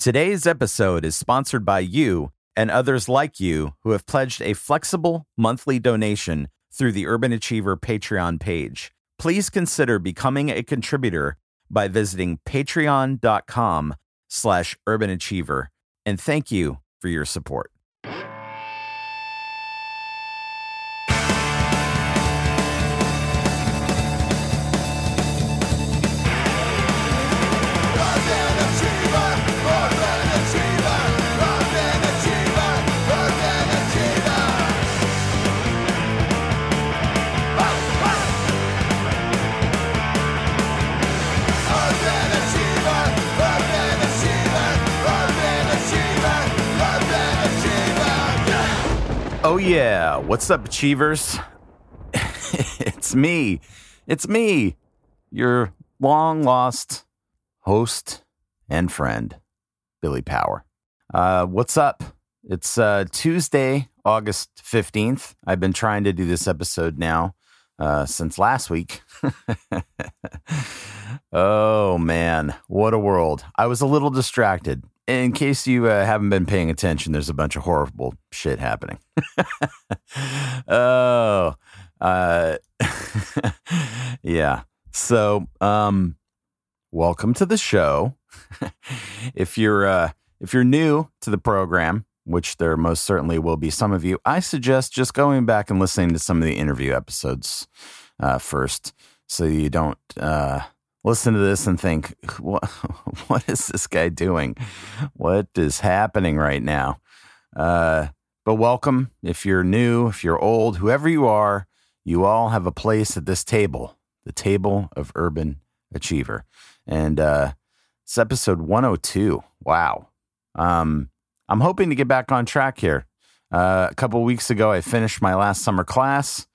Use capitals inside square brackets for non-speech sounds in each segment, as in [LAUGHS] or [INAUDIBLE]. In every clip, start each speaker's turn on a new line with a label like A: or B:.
A: Today's episode is sponsored by you and others like you who have pledged a flexible monthly donation through the Urban Achiever Patreon page. Please consider becoming a contributor by visiting patreon.com slash urbanachiever. And thank you for your support. Yeah. What's up, Achievers? [LAUGHS] it's me. It's me, your long lost host and friend, Billy Power. Uh, what's up? It's uh, Tuesday, August 15th. I've been trying to do this episode now uh, since last week. [LAUGHS] oh, man. What a world. I was a little distracted in case you uh, haven't been paying attention, there's a bunch of horrible shit happening. [LAUGHS] oh, uh, [LAUGHS] yeah. So, um, welcome to the show. [LAUGHS] if you're uh, if you're new to the program, which there most certainly will be some of you, I suggest just going back and listening to some of the interview episodes uh, first, so you don't uh, listen to this and think, [LAUGHS] what, [LAUGHS] what is this guy doing? What is happening right now? Uh, but welcome. If you're new, if you're old, whoever you are, you all have a place at this table, the table of Urban Achiever. And uh, it's episode 102. Wow. Um, I'm hoping to get back on track here. Uh, a couple weeks ago, I finished my last summer class.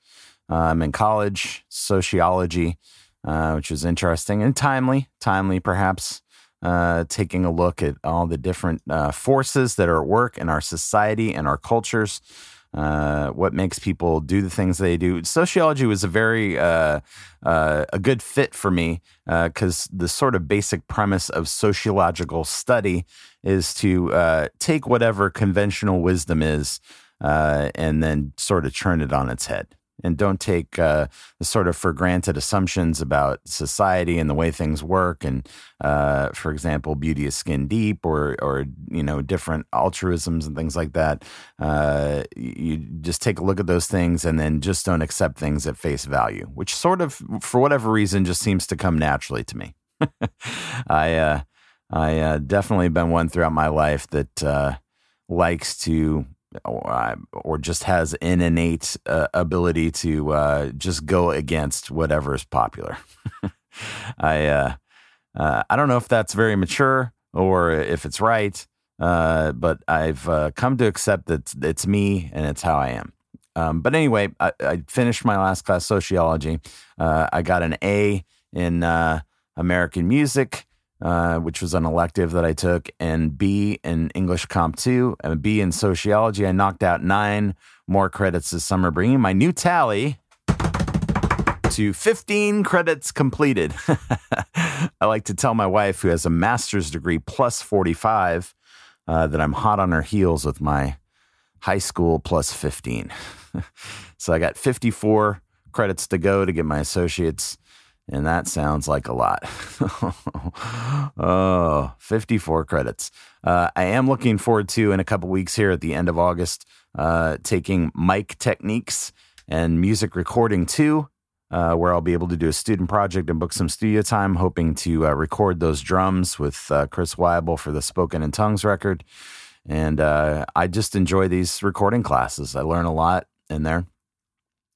A: Uh, I'm in college, sociology uh, which was interesting and timely, timely perhaps, uh, taking a look at all the different uh, forces that are at work in our society and our cultures. Uh, what makes people do the things they do? Sociology was a very uh, uh, a good fit for me because the sort of basic premise of sociological study is to take whatever conventional wisdom is and then sort of turn it on its head and don't take uh, sort of for granted assumptions about society and the way things work. And uh, for example, beauty is skin deep, or or you know different altruisms and things like that. Uh, you just take a look at those things and then just don't accept things at face value, which sort of for whatever reason just seems to come naturally to me. [LAUGHS] I uh, I uh, definitely been one throughout my life that uh, likes to or, or just has an innate uh, ability to uh, just go against whatever is popular. [LAUGHS] I uh, uh, I don't know if that's very mature or if it's right, uh, but I've uh, come to accept that it's me and it's how I am. Um, but anyway, I, I, finished my last class sociology. I got an A in American music uh, which was an elective that I took, and B in English Comp 2, and B in Sociology. I knocked out nine more credits this summer, bringing my new tally to 15 credits completed. [LAUGHS] I like to tell my wife, who has a master's degree plus 45, uh, that I'm hot on her heels with my high school plus 15. [LAUGHS] so I got 54 credits to go to get my associate's and that sounds like a lot. [LAUGHS] oh, 54 credits. Uh, I am looking forward to, in a couple weeks here at the end of August, uh, taking mic techniques and music recording too, uh, where I'll be able to do a student project and book some studio time, hoping to uh, record those drums with uh, Chris Weibel for the Spoken in Tongues record. And uh, I just enjoy these recording classes. I learn a lot in there.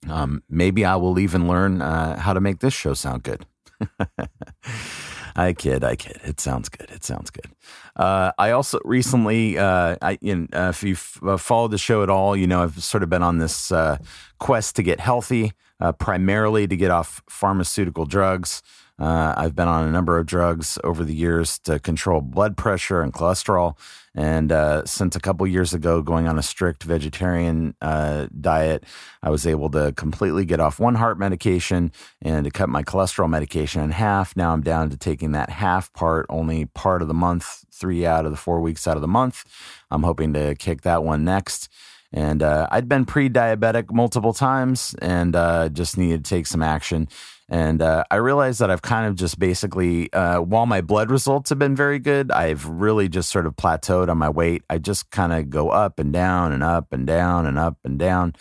A: Um, maybe I will even learn uh, how to make this show sound good. [LAUGHS] I kid, I kid. It sounds good. It sounds good. Uh, I also recently, uh, I, you know, uh, if you've uh, followed the show at all, you know I've sort of been on this uh, quest to get healthy, primarily to get off pharmaceutical drugs. Uh, I've been on a number of drugs over the years to control blood pressure and cholesterol. And uh, since a couple years ago, going on a strict vegetarian uh, diet, I was able to completely get off one heart medication and to cut my cholesterol medication in half. Now I'm down to taking that half part only part of the month, three out of the four weeks out of the month. I'm hoping to kick that one next. And uh, I'd been pre diabetic multiple times and uh, just needed to take some action. And uh, I realized that I've kind of just basically, uh, while my blood results have been very good, I've really just sort of plateaued on my weight. I just kind of go up and down and up and down and up and down.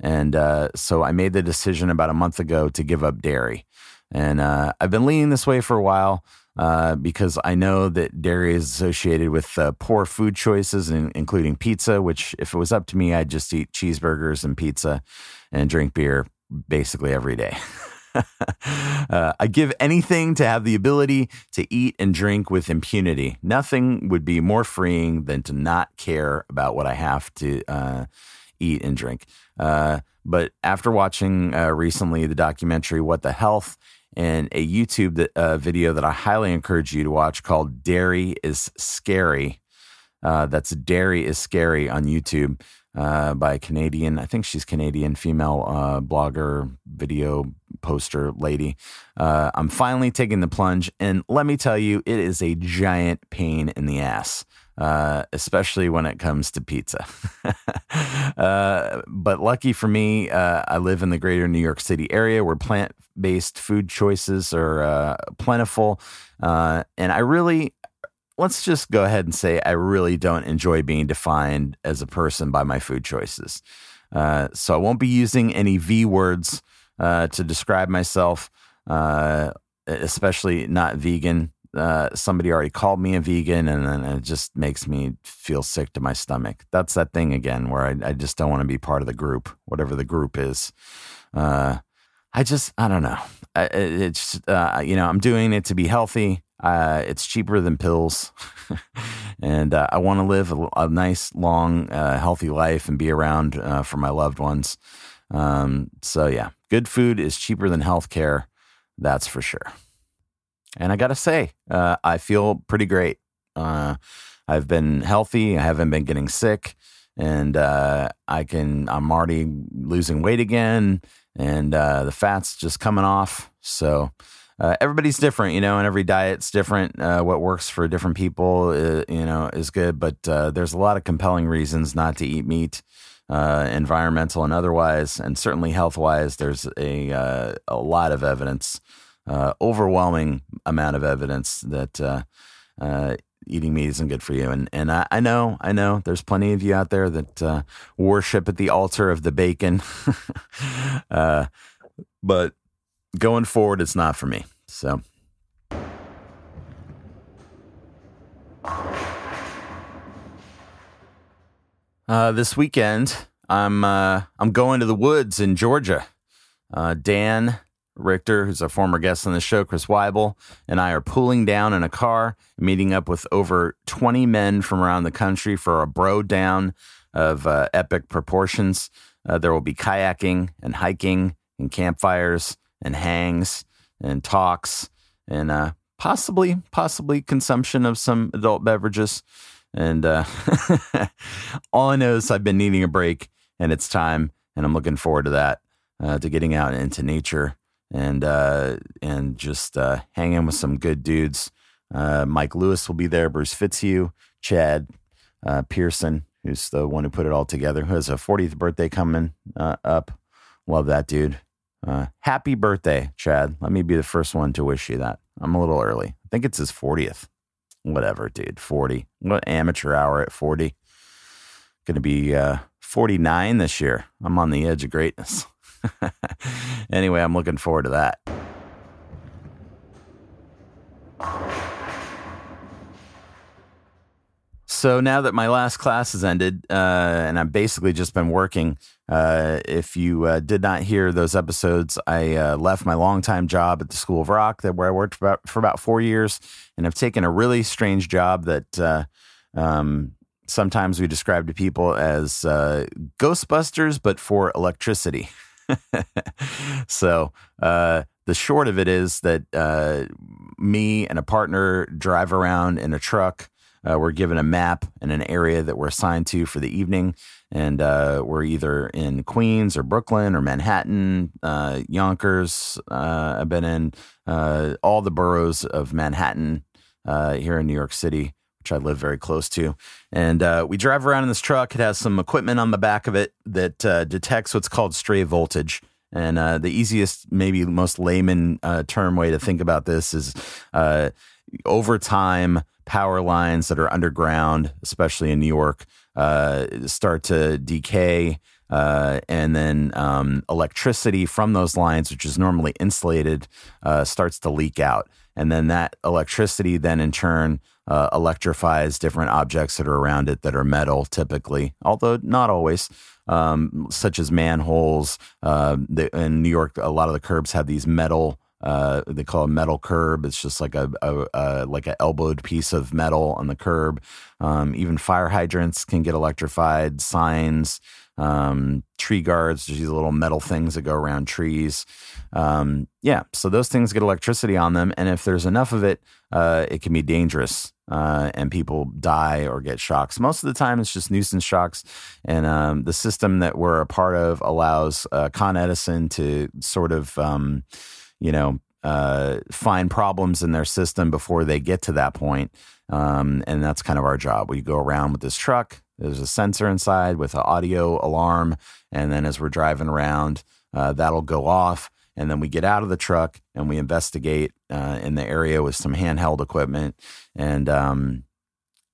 A: And uh, so I made the decision about a month ago to give up dairy. And uh, I've been leaning this way for a while. Uh, because I know that dairy is associated with uh, poor food choices, including pizza, which, if it was up to me, I'd just eat cheeseburgers and pizza and drink beer basically every day. [LAUGHS] uh, I give anything to have the ability to eat and drink with impunity. Nothing would be more freeing than to not care about what I have to uh, eat and drink. Uh, but after watching uh, recently the documentary What the Health and a YouTube that, uh, video that I highly encourage you to watch called Dairy is Scary. Uh, that's Dairy is Scary on YouTube uh, by a Canadian, I think she's Canadian, female uh, blogger, video poster lady. Uh, I'm finally taking the plunge, and let me tell you, it is a giant pain in the ass. Uh, especially when it comes to pizza. [LAUGHS] uh, but lucky for me, uh, I live in the greater New York City area where plant based food choices are plentiful. And I really, let's just go ahead and say I really don't enjoy being defined as a person by my food choices. Uh, so I won't be using any V words uh, to describe myself, uh, especially not vegan. Uh, somebody already called me a vegan, and then it just makes me feel sick to my stomach. That's that thing again where I, I just don't want to be part of the group, whatever the group is. Uh, I just, I don't know. I, it's, uh, you know, I'm doing it to be healthy. Uh, it's cheaper than pills. [LAUGHS] and uh, I want to live a, a, nice, long, uh, healthy life and be around uh, for my loved ones. Um, so, yeah, good food is cheaper than health care. That's for sure. And I got to say, uh, I feel pretty great. Uh, I've been healthy. I haven't been getting sick. And I can, I'm already losing weight again. And the fat's just coming off. So, uh, everybody's different, you know, and every diet's different. Uh, what works for different people, uh, you know, is good. But uh, there's a lot of compelling reasons not to eat meat, uh, environmental and otherwise, and certainly health wise. There's a uh, a lot of evidence, overwhelming amount of evidence that eating meat isn't good for you. And and I, I, know, I know, there's plenty of you out there that worship at the altar of the bacon, [LAUGHS] but going forward, it's not for me. So. Uh, this weekend, I'm uh, I'm going to the woods in Georgia. Uh, Dan Richter, who's a former guest on the show, Chris Weibel, and I are pulling down in a car, meeting up with over 20 men from around the country for a bro down of uh, epic proportions. Uh, there will be kayaking and hiking and campfires and hangs and talks and uh, possibly possibly consumption of some adult beverages. And uh, [LAUGHS] all I know is I've been needing a break, and it's time, and I'm looking forward to that, uh, to getting out into nature and uh, and just uh, hanging with some good dudes. Uh, Mike Lewis will be there, Bruce Fitzhugh, Chad Pearson, who's the one who put it all together, who has a 40th birthday coming up. Love that dude. Uh, happy birthday, Chad. Let me be the first one to wish you that. I'm a little early. I think it's his 40th. Whatever, dude. 40. What amateur hour at 40? Going to be uh, 49 this year. I'm on the edge of greatness. [LAUGHS] anyway, I'm looking forward to that. So now that my last class has ended, uh, and I've basically just been working, uh, if you uh, did not hear those episodes, I uh, left my longtime job at the School of Rock, that where I worked for about, for about four years, and I've taken a really strange job that uh, um, sometimes we describe to people as uh, Ghostbusters, but for electricity. [LAUGHS] so the short of it is that uh, me and a partner drive around in a truck. Uh, we're given a map and an area that we're assigned to for the evening, and uh, we're either in Queens or Brooklyn or Manhattan, uh, Yonkers. Uh, I've been in uh, all the boroughs of Manhattan uh, here in New York City, which I live very close to. And we drive around in this truck. It has some equipment on the back of it that detects what's called stray voltage. And the easiest, maybe most layman term way to think about this is over time, power lines that are underground, especially in New York, uh, start to decay. Uh, and then um, electricity from those lines, which is normally insulated, uh, starts to leak out. And then that electricity, then in turn, electrifies different objects that are around it that are metal, typically, although not always um, such as manholes. Uh, the, in New York, a lot of the curbs have these metal. Uh, they call a metal curb. It's just like a, a, a like an elbowed piece of metal on the curb. Um, even fire hydrants can get electrified. Signs, um, tree guards, there's these little metal things that go around trees. Um, yeah, so those things get electricity on them, and if there's enough of it, uh, it can be dangerous uh, and people die or get shocks. Most of the time, it's just nuisance shocks. And um, the system that we're a part of allows uh, Con Edison to sort of, um, you know, uh, find problems in their system before they get to that point. Um, and that's kind of our job. We go around with this truck. There's a sensor inside with an audio alarm, and then as we're driving around, uh, that'll go off and then we get out of the truck and we investigate uh, in the area with some handheld equipment. And um,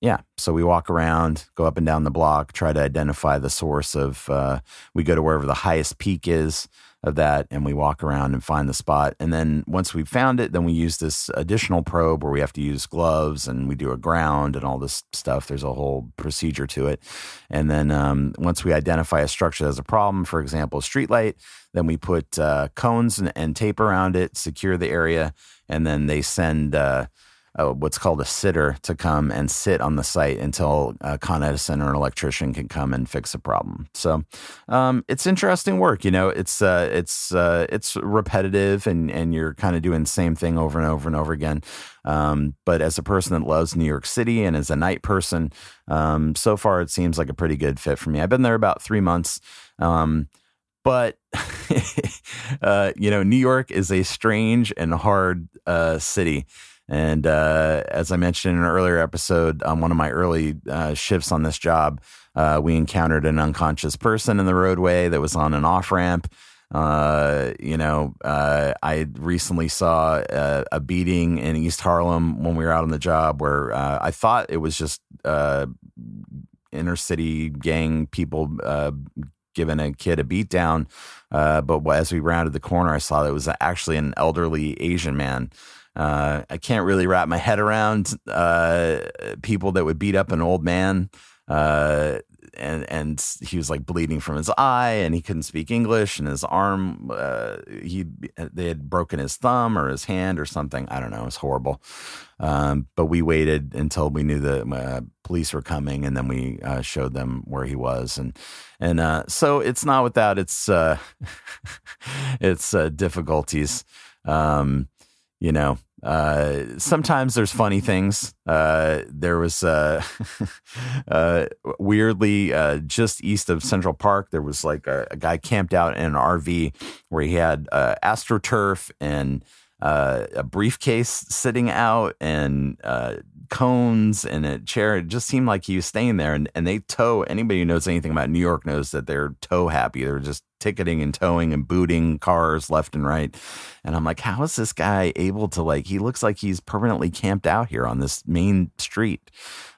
A: yeah, so we walk around, go up and down the block, try to identify the source of. Uh, we go to wherever the highest peak is of that and we walk around and find the spot. And then once we found it, then we use this additional probe where we have to use gloves and we do a ground and all this stuff. There's a whole procedure to it. And then um, once we identify a structure has a problem, for example, a streetlight, then we put uh, cones and, and, tape around it, secure the area, and then they send. Uh, uh, what's called a sitter to come and sit on the site until a Con Edison or an electrician can come and fix a problem. So um, it's interesting work. You know, it's uh, it's uh, it's repetitive, and and you're kind of doing the same thing over and over and over again. Um, but as a person that loves New York City and as a night person, um, so far it seems like a pretty good fit for me. I've been there about three months. Um, but [LAUGHS] uh, you know, New York is a strange and hard uh, city. And uh, as I mentioned in an earlier episode, on one of my early uh, shifts on this job, uh, we encountered an unconscious person in the roadway that was on an off ramp. Uh, you know, uh, I recently saw a, a, beating in East Harlem when we were out on the job where uh, I thought it was just inner city gang people giving a kid a beat down. but as we rounded the corner, I saw that it was actually an elderly Asian man uh, I can't really wrap my head around uh, people that would beat up an old man. Uh, and and he was like bleeding from his eye, and he couldn't speak English, and his arm, uh, he they had broken his thumb or his hand or something. I don't know. It was horrible. Um, but we waited until we knew the uh, police were coming, and then we uh, showed them where he was, and and so it's not without its [LAUGHS] its difficulties. Um, you know, uh, sometimes there's funny things. Uh, there was uh, [LAUGHS] uh weirdly uh, just east of Central Park, there was like a, a, guy camped out in an RV where he had uh, astroturf and a briefcase sitting out and cones and a chair. It just seemed like he was staying there. And, and they tow, anybody who knows anything about New York knows that they're tow happy. They're just ticketing and towing and booting cars left and right. And I'm like, how is this guy able to, like, he looks like he's permanently camped out here on this main street.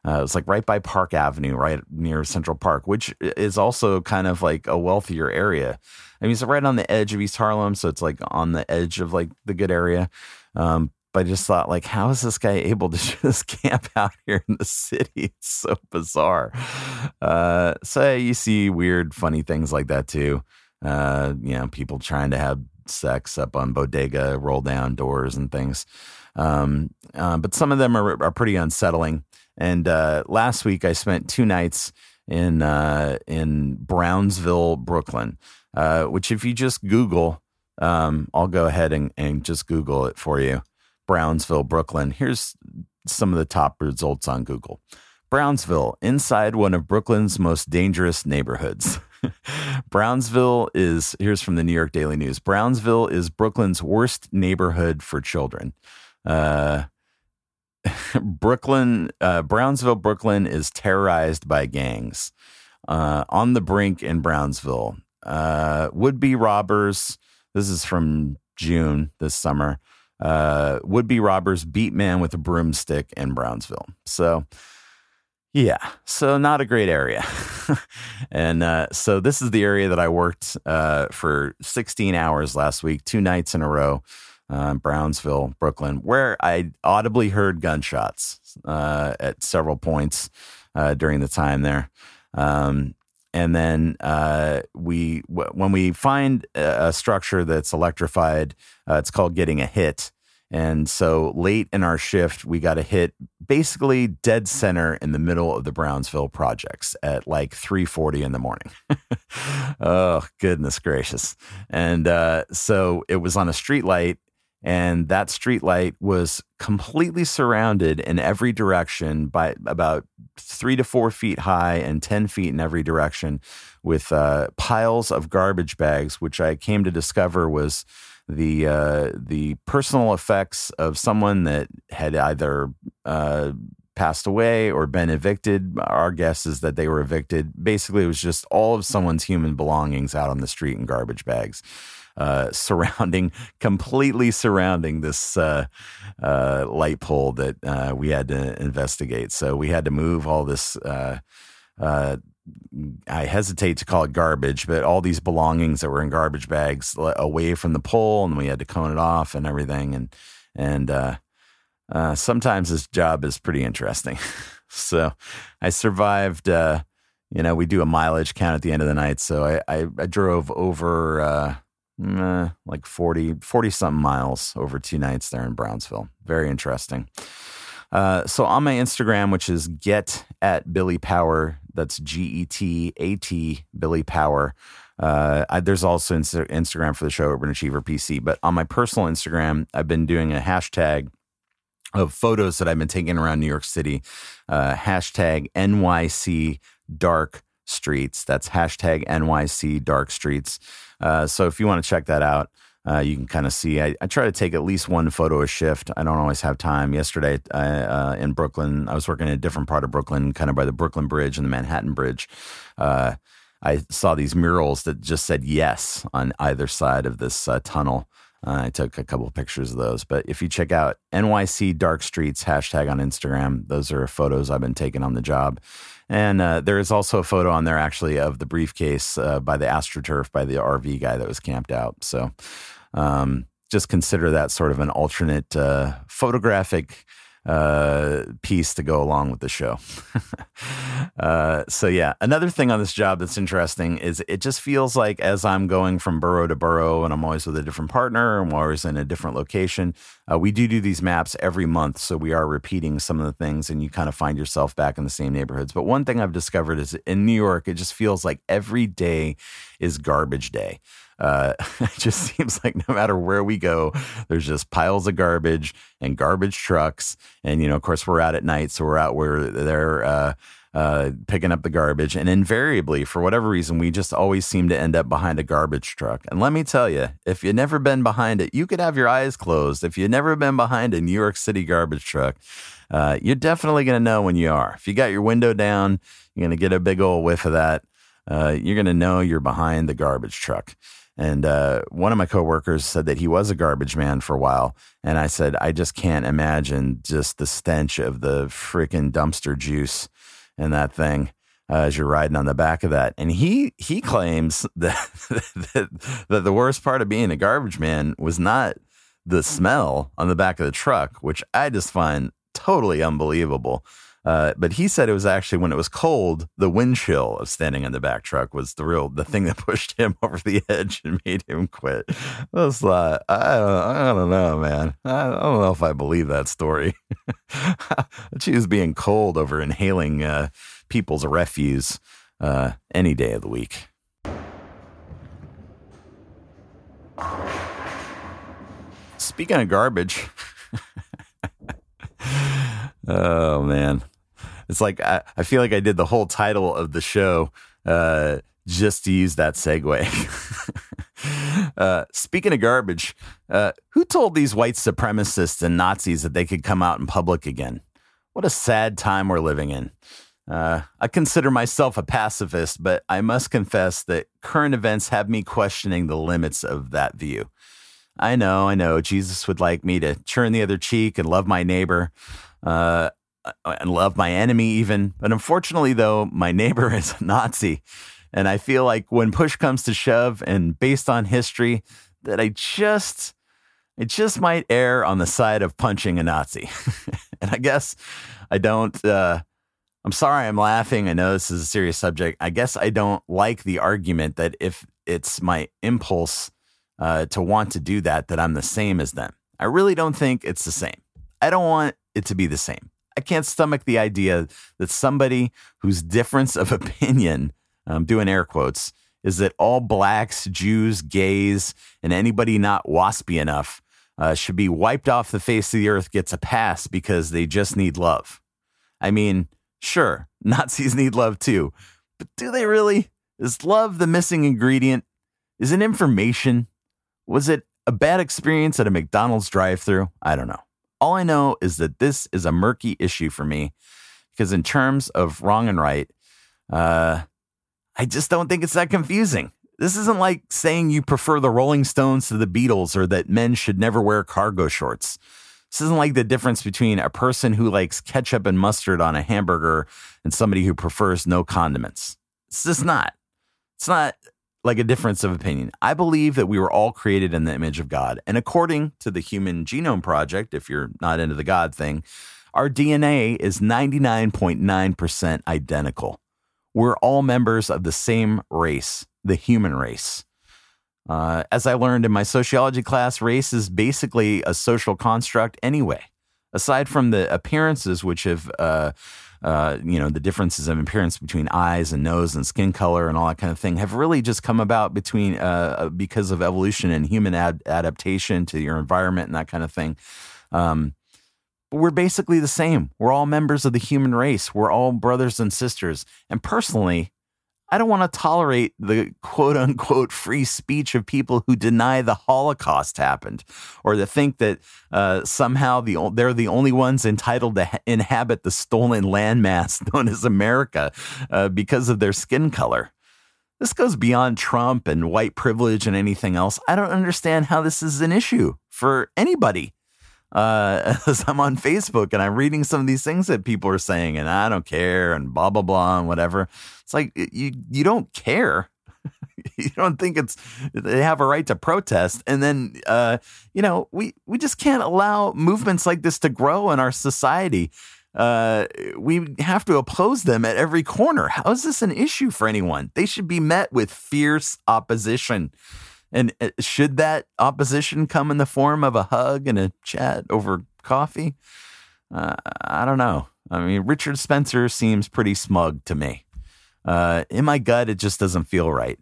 A: Uh, it's like right by Park Avenue, right near Central Park, which is also kind of like a wealthier area. I mean, it's right on the edge of East Harlem. So it's like on the edge of like the good area. Um, but I just thought, like, how is this guy able to [LAUGHS] just camp out here in the city? It's so bizarre. Uh, so you see weird, funny things like that too. Uh, you know, people trying to have sex up on bodega roll down doors and things. Um, uh, but some of them are, are pretty unsettling. And uh, last week I spent two nights in uh, in Brownsville, Brooklyn, uh, which if you just Google um, I'll go ahead and, and just Google it for you. Brownsville, Brooklyn. Here's some of the top results on Google. Brownsville, inside one of Brooklyn's most dangerous neighborhoods. [LAUGHS] [LAUGHS] Brownsville is, here's from the New York Daily News Brownsville is Brooklyn's worst neighborhood for children. Uh, [LAUGHS] Brooklyn, uh, Brownsville, Brooklyn is terrorized by gangs. Uh, on the brink in Brownsville, uh, would be robbers. This is from June this summer. Uh, would be robbers beat man with a broomstick in Brownsville. So, yeah, so not a great area. [LAUGHS] and uh, so this is the area that I worked uh, for 16 hours last week, two nights in a row uh, Brownsville, Brooklyn, where I audibly heard gunshots uh, at several points uh, during the time there. Um, and then uh, we, w- when we find a, a structure that's electrified, it's called getting a hit. And so late in our shift, we got a hit basically dead center in the middle of the Brownsville projects at like 3:40 in the morning. [LAUGHS] oh, goodness gracious. And uh, so it was on a street light and that streetlight was completely surrounded in every direction by about three to four feet high and 10 feet in every direction with uh, piles of garbage bags, which I came to discover was the uh, the personal effects of someone that had either uh, passed away or been evicted. Our guess is that they were evicted. Basically, it was just all of someone's human belongings out on the street in garbage bags uh, [LAUGHS] surrounding, completely surrounding this uh, uh, light pole that uh, we had to investigate. So we had to move all this. Uh, uh, I hesitate to call it garbage, but all these belongings that were in garbage bags away from the pole, and we had to cone it off and everything. And and sometimes this job is pretty interesting. [LAUGHS] so I survived you know, we do a mileage count at the end of the night. So I, I, I drove over uh, eh, like 40, 40 something miles over two nights there in Brownsville. Very interesting. Uh, so on my Instagram, which is get at Billy Power, that's G E T A T Billy Power. Uh, I, there's also Insta- Instagram for the show Urban Achiever PC, but on my personal Instagram, I've been doing a hashtag of photos that I've been taking around New York City. Uh, hashtag NYC Dark Streets. That's hashtag NYC Dark Streets. Uh, so if you want to check that out, uh, you can kind of see. I, I, try to take at least one photo a shift. I don't always have time. Yesterday uh, uh, in Brooklyn, I was working in a different part of Brooklyn, kind of by the Brooklyn Bridge and the Manhattan Bridge. Uh, I saw these murals that just said yes on either side of this uh, tunnel. I took a couple of pictures of those. But if you check out NYC Dark Streets hashtag on Instagram, those are photos I've been taking on the job. And uh, there is also a photo on there actually of the briefcase uh, by the AstroTurf by the RV guy that was camped out. So um, just consider that sort of an alternate uh, photographic uh, piece to go along with the show. [LAUGHS] uh, so yeah, another thing on this job that's interesting is it just feels like as I'm going from borough to borough, and I'm always with a different partner, and I'm always in a different location. Uh, we do do these maps every month, so we are repeating some of the things, and you kind of find yourself back in the same neighborhoods. But one thing I've discovered is in New York, it just feels like every day is garbage day. Uh, [LAUGHS] it just seems like no matter where we go, there's just piles of garbage and garbage trucks. And, you know, of course, we're out at night. So we're out where they're, uh, uh, picking up the garbage. And invariably, for whatever reason, we just always seem to end up behind a garbage truck. And let me tell you, if you've never been behind it, you could have your eyes closed. If you've never been behind a New York City garbage truck, uh, you're definitely going to know when you are. If you got your window down, you're going to get a big old whiff of that. Uh, you're going to know you're behind the garbage truck. And uh, one of my coworkers said that he was a garbage man for a while. And I said, I just can't imagine just the stench of the freaking dumpster juice in that thing uh, as you're riding on the back of that. And he he claims [LAUGHS] that, that that the worst part of being a garbage man was not the smell on the back of the truck, which I just find totally unbelievable. Uh, but he said it was actually when it was cold, the wind chill of standing in the back truck was the real the thing that [LAUGHS] pushed him [LAUGHS] over the edge and made him quit. I was like, I don't, I don't know, man. I don't know if I believe that story. [LAUGHS] I choose being cold over inhaling uh, people's refuse uh, any day of the week. speaking of garbage, oh man, it's like I, I, feel like I did the whole title of the show uh, just to use that segue. [LAUGHS] uh, speaking of garbage, uh, who told these white supremacists and Nazis that they could come out in public again? What a sad time we're living in. Uh, I consider myself a pacifist, but I must confess that current events have me questioning the limits of that view. I know, I know, Jesus would like me to turn the other cheek and love my neighbor, uh, and love my enemy even. But unfortunately, though, my neighbor [LAUGHS] is a Nazi. And I feel like when push comes to shove, and based on history, that I just, it just might err on the side of punching a Nazi. [LAUGHS] and I guess I don't. Uh, I'm sorry I'm laughing. I know this is a serious subject. I guess I don't like the argument that if it's my impulse uh, to want to do that, that I'm the same as them. I really don't think it's the same. I don't want it to be the same. I can't stomach the idea that somebody whose difference of [LAUGHS] opinion, I'm doing air quotes, is that all blacks, Jews, gays, and anybody not waspy enough uh, should be wiped off the face of the earth gets a pass because they just need love. I mean, Sure, [LAUGHS] Nazis need love too, but do they really? Is love the missing ingredient? Is it information? Was it a bad experience at a McDonald's drive through? I don't know. All I know is that this is a murky issue for me because, in terms of wrong and right, uh, I just don't think it's that confusing. This isn't like saying you prefer the Rolling Stones to the Beatles or that men should never wear cargo shorts. This isn't like the difference between a person who likes ketchup and mustard on a hamburger and somebody who prefers no condiments. It's just not. It's not like a difference of opinion. I believe that we were all created in the image of God. And according to the Human Genome Project, if you're not into the God thing, our DNA is 99.9% identical. We're all members of the same race, the human race. Uh, as I learned in my sociology class, race is basically a social construct anyway. Aside from the appearances, which have, uh, uh, you know, the differences of appearance between eyes and nose and skin color and all that kind of thing, have really just come about between uh, uh, because of evolution and human ad- adaptation to your environment and that kind of thing. Um, but we're basically the same. We're all members of the human race. We're all brothers and sisters. And personally, I don't want to tolerate the quote unquote free speech of people who deny the Holocaust happened or that think that uh, somehow the, they're the only ones entitled to ha- inhabit the stolen landmass [LAUGHS] known as America uh, because of their skin color. This goes beyond Trump and white privilege and anything else. I don't understand how this is an issue for anybody uh, [LAUGHS] as I'm on Facebook and I'm reading some of these things that people are saying, and I don't care, and blah blah blah, and whatever. It's like you you don't care. [LAUGHS] you don't think it's they have a right to protest, and then uh, you know we we just can't allow movements like this to grow in our society. Uh, we have to oppose them at every corner. How is this an issue for anyone? They should be met with fierce opposition. And uh, should that opposition come in the form of a hug and a chat over coffee? Uh, I don't know. I mean, Richard Spencer seems pretty smug to me. Uh, in my gut, it just doesn't feel right.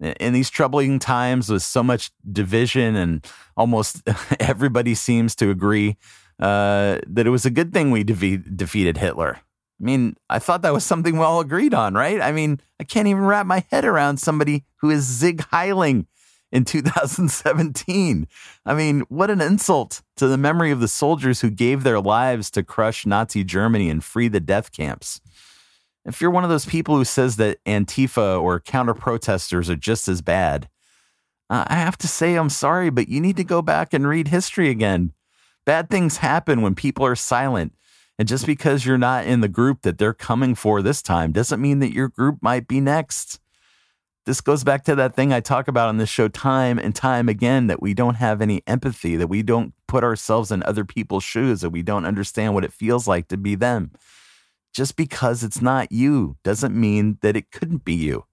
A: In these troubling times with so much division and almost [LAUGHS] everybody seems to agree uh, that it was a good thing we defeated Hitler. I mean, I thought that was something we all agreed on, right? I mean, I can't even wrap my head around somebody who is Sieg Heiling in 2017. I mean, what an insult to the memory of the soldiers who gave their lives to crush Nazi Germany and free the death camps. If you're one of those people who says that Antifa or counter protesters are just as bad, uh, I have to say I'm sorry, but you need to go back and read history again. Bad things happen when people are silent. And just because you're not in the group that they're coming for this time doesn't mean that your group might be next. This goes back to that thing I talk about on this show time and time again that we don't have any empathy, that we don't put ourselves in other people's shoes, that we don't understand what it feels like to be them. Just because it's not you doesn't mean that it couldn't be you.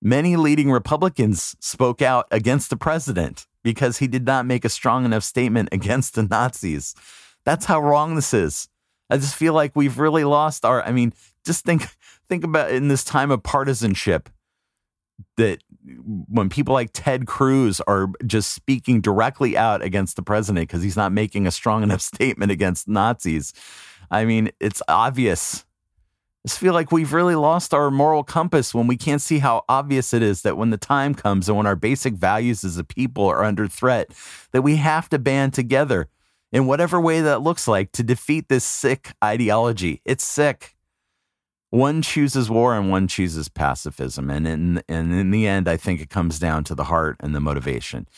A: Many leading Republicans spoke out against the president because he did not make a strong enough statement [LAUGHS] against the Nazis. That's how wrong this is. I just feel like we've really lost our I mean, just think think about in this time of partisanship that when people like Ted Cruz are just speaking directly out against the president because he's not making a strong [LAUGHS] enough statement against Nazis. I mean, it's obvious. I just feel like we've really lost our moral compass when we can't see how obvious it is that when the time comes and when our basic values as a people are under threat, that we have to band together in whatever way that looks like to defeat this sick ideology. It's sick one chooses war and one chooses pacifism. And in, and in the end, I think it comes down to the heart and the motivation.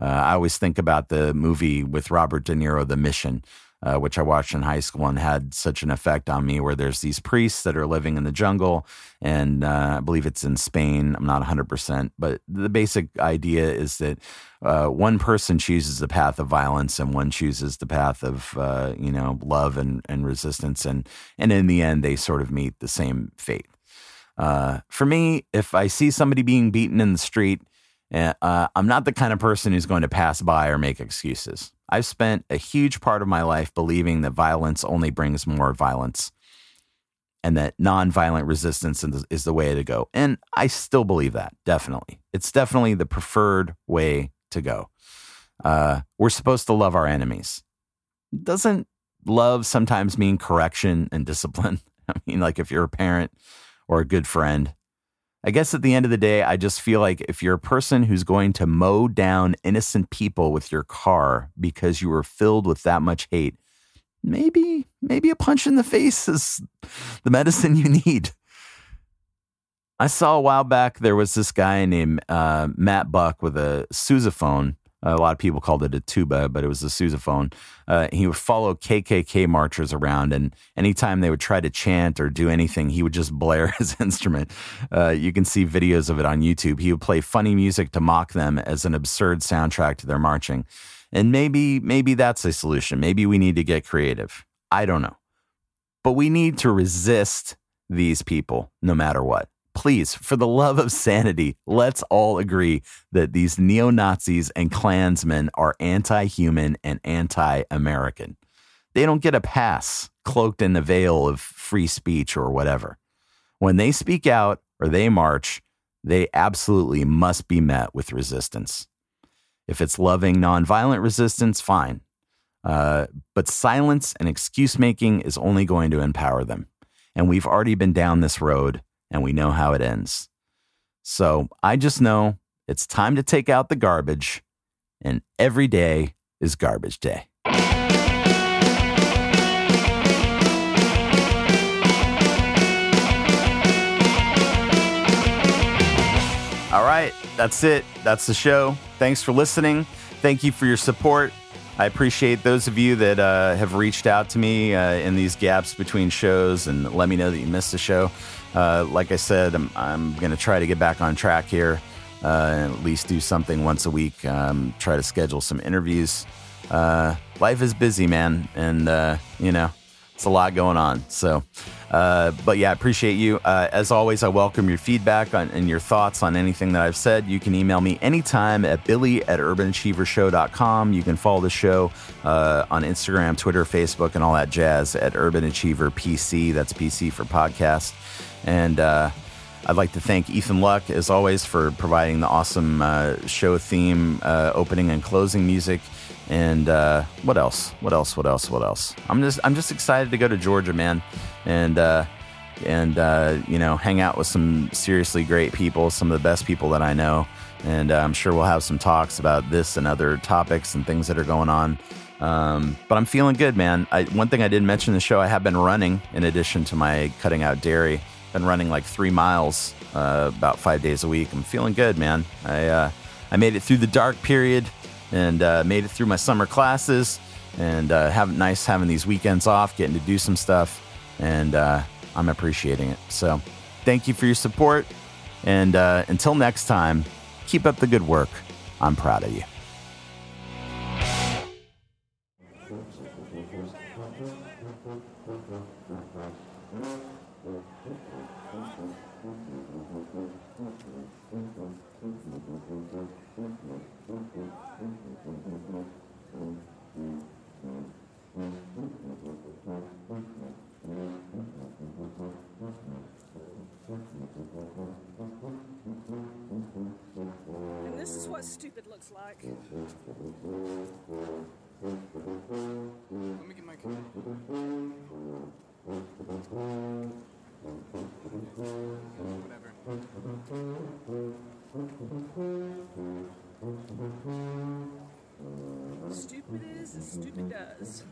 A: Uh, I always think about the movie with Robert De Niro, The Mission, uh, which I watched in high school and had such an effect on me. Where there's these priests that are living in the jungle, and uh, I believe it's in Spain. I'm not 100, percent but the basic idea is that uh, one person chooses the path of violence, and one chooses the path of uh, you know love and and resistance, and and in the end, they sort of meet the same fate. Uh, for me, if I see somebody being beaten in the street, uh, I'm not the kind of person who's going to pass by or make excuses. I've spent a huge part of my life believing that violence only brings more violence and that nonviolent resistance is the way to go. And I still believe that, definitely. It's definitely the preferred way to go. Uh, we're supposed to love our enemies. Doesn't love sometimes mean correction and discipline? [LAUGHS] I mean, like if you're a parent or a good friend, I guess at the end of the day, I just feel like if you're a person who's going to mow down innocent people with your car because you were filled with that much hate, maybe maybe a punch in the face is the medicine [LAUGHS] you need. I saw a while back there was this guy named uh, Matt Buck with a sousaphone a lot of people called it a tuba, but it was a sousaphone. Uh, he would follow KKK marchers around, and anytime they would try to chant or do anything, he would just [LAUGHS] blare his instrument. Uh, you can see videos of it on YouTube. He would play funny music to mock them as an absurd soundtrack to their marching. And maybe, maybe that's a solution. Maybe we need to get creative. I don't know. But we need to resist these people no matter what please, for the love of sanity, let's all agree that these neo Nazis and Klansmen are anti human and anti American. They don't get a pass cloaked in the veil of free speech or whatever. When they speak out or they march, they absolutely must be met with resistance. If it's loving nonviolent resistance, fine. Uh, but silence and excuse making is only going to empower them. And we've already been down this road and we know how it ends. So I just know it's time to take out the garbage, and every day is garbage day. All right, that's it. That's the show. Thanks for listening. Thank you for your support. I appreciate those of you that uh, have reached out to me uh, in these gaps between shows and let me know that you missed a show. Uh, like I said, I'm, I'm going to try to get back on track here uh, and at least do something once a week. Um, try to schedule some interviews. Uh, life is busy, man, and uh, you know it's a lot going on. So, uh, but yeah, I appreciate you. Uh, as always, I welcome your feedback on, and your thoughts on anything that I've said. You can email me anytime at billy at urbanachievershow.com. You can follow the show uh, on Instagram, Twitter, Facebook, and all that jazz at Urban Achiever PC. That's PC for podcast. And uh, I'd like to thank Ethan Luck, as always, for providing the awesome uh, show theme, uh, opening and closing music. And uh, what else? What else? What else? What else? I'm just I'm just excited to go to Georgia, man, and uh, and uh, you know hang out with some seriously great people, some of the best people that I know. And I'm sure we'll have some talks about this and other topics and things that are going on. Um, but I'm feeling good, man. I, one thing I didn't mention in the show, I have been running in addition to my cutting out dairy been running like three miles uh, about five days a week. I'm feeling good, man. I uh, I made it through the dark period and uh, made it through my summer classes and uh, having nice having these weekends off, getting to do some stuff, and uh, I'm appreciating it. So, thank you for your support, and uh, until next time, keep up the good work. I'm proud of you. Mm-hmm.
B: This is what stupid looks like.
C: Let me get my Whatever.
B: Stupid is as stupid does.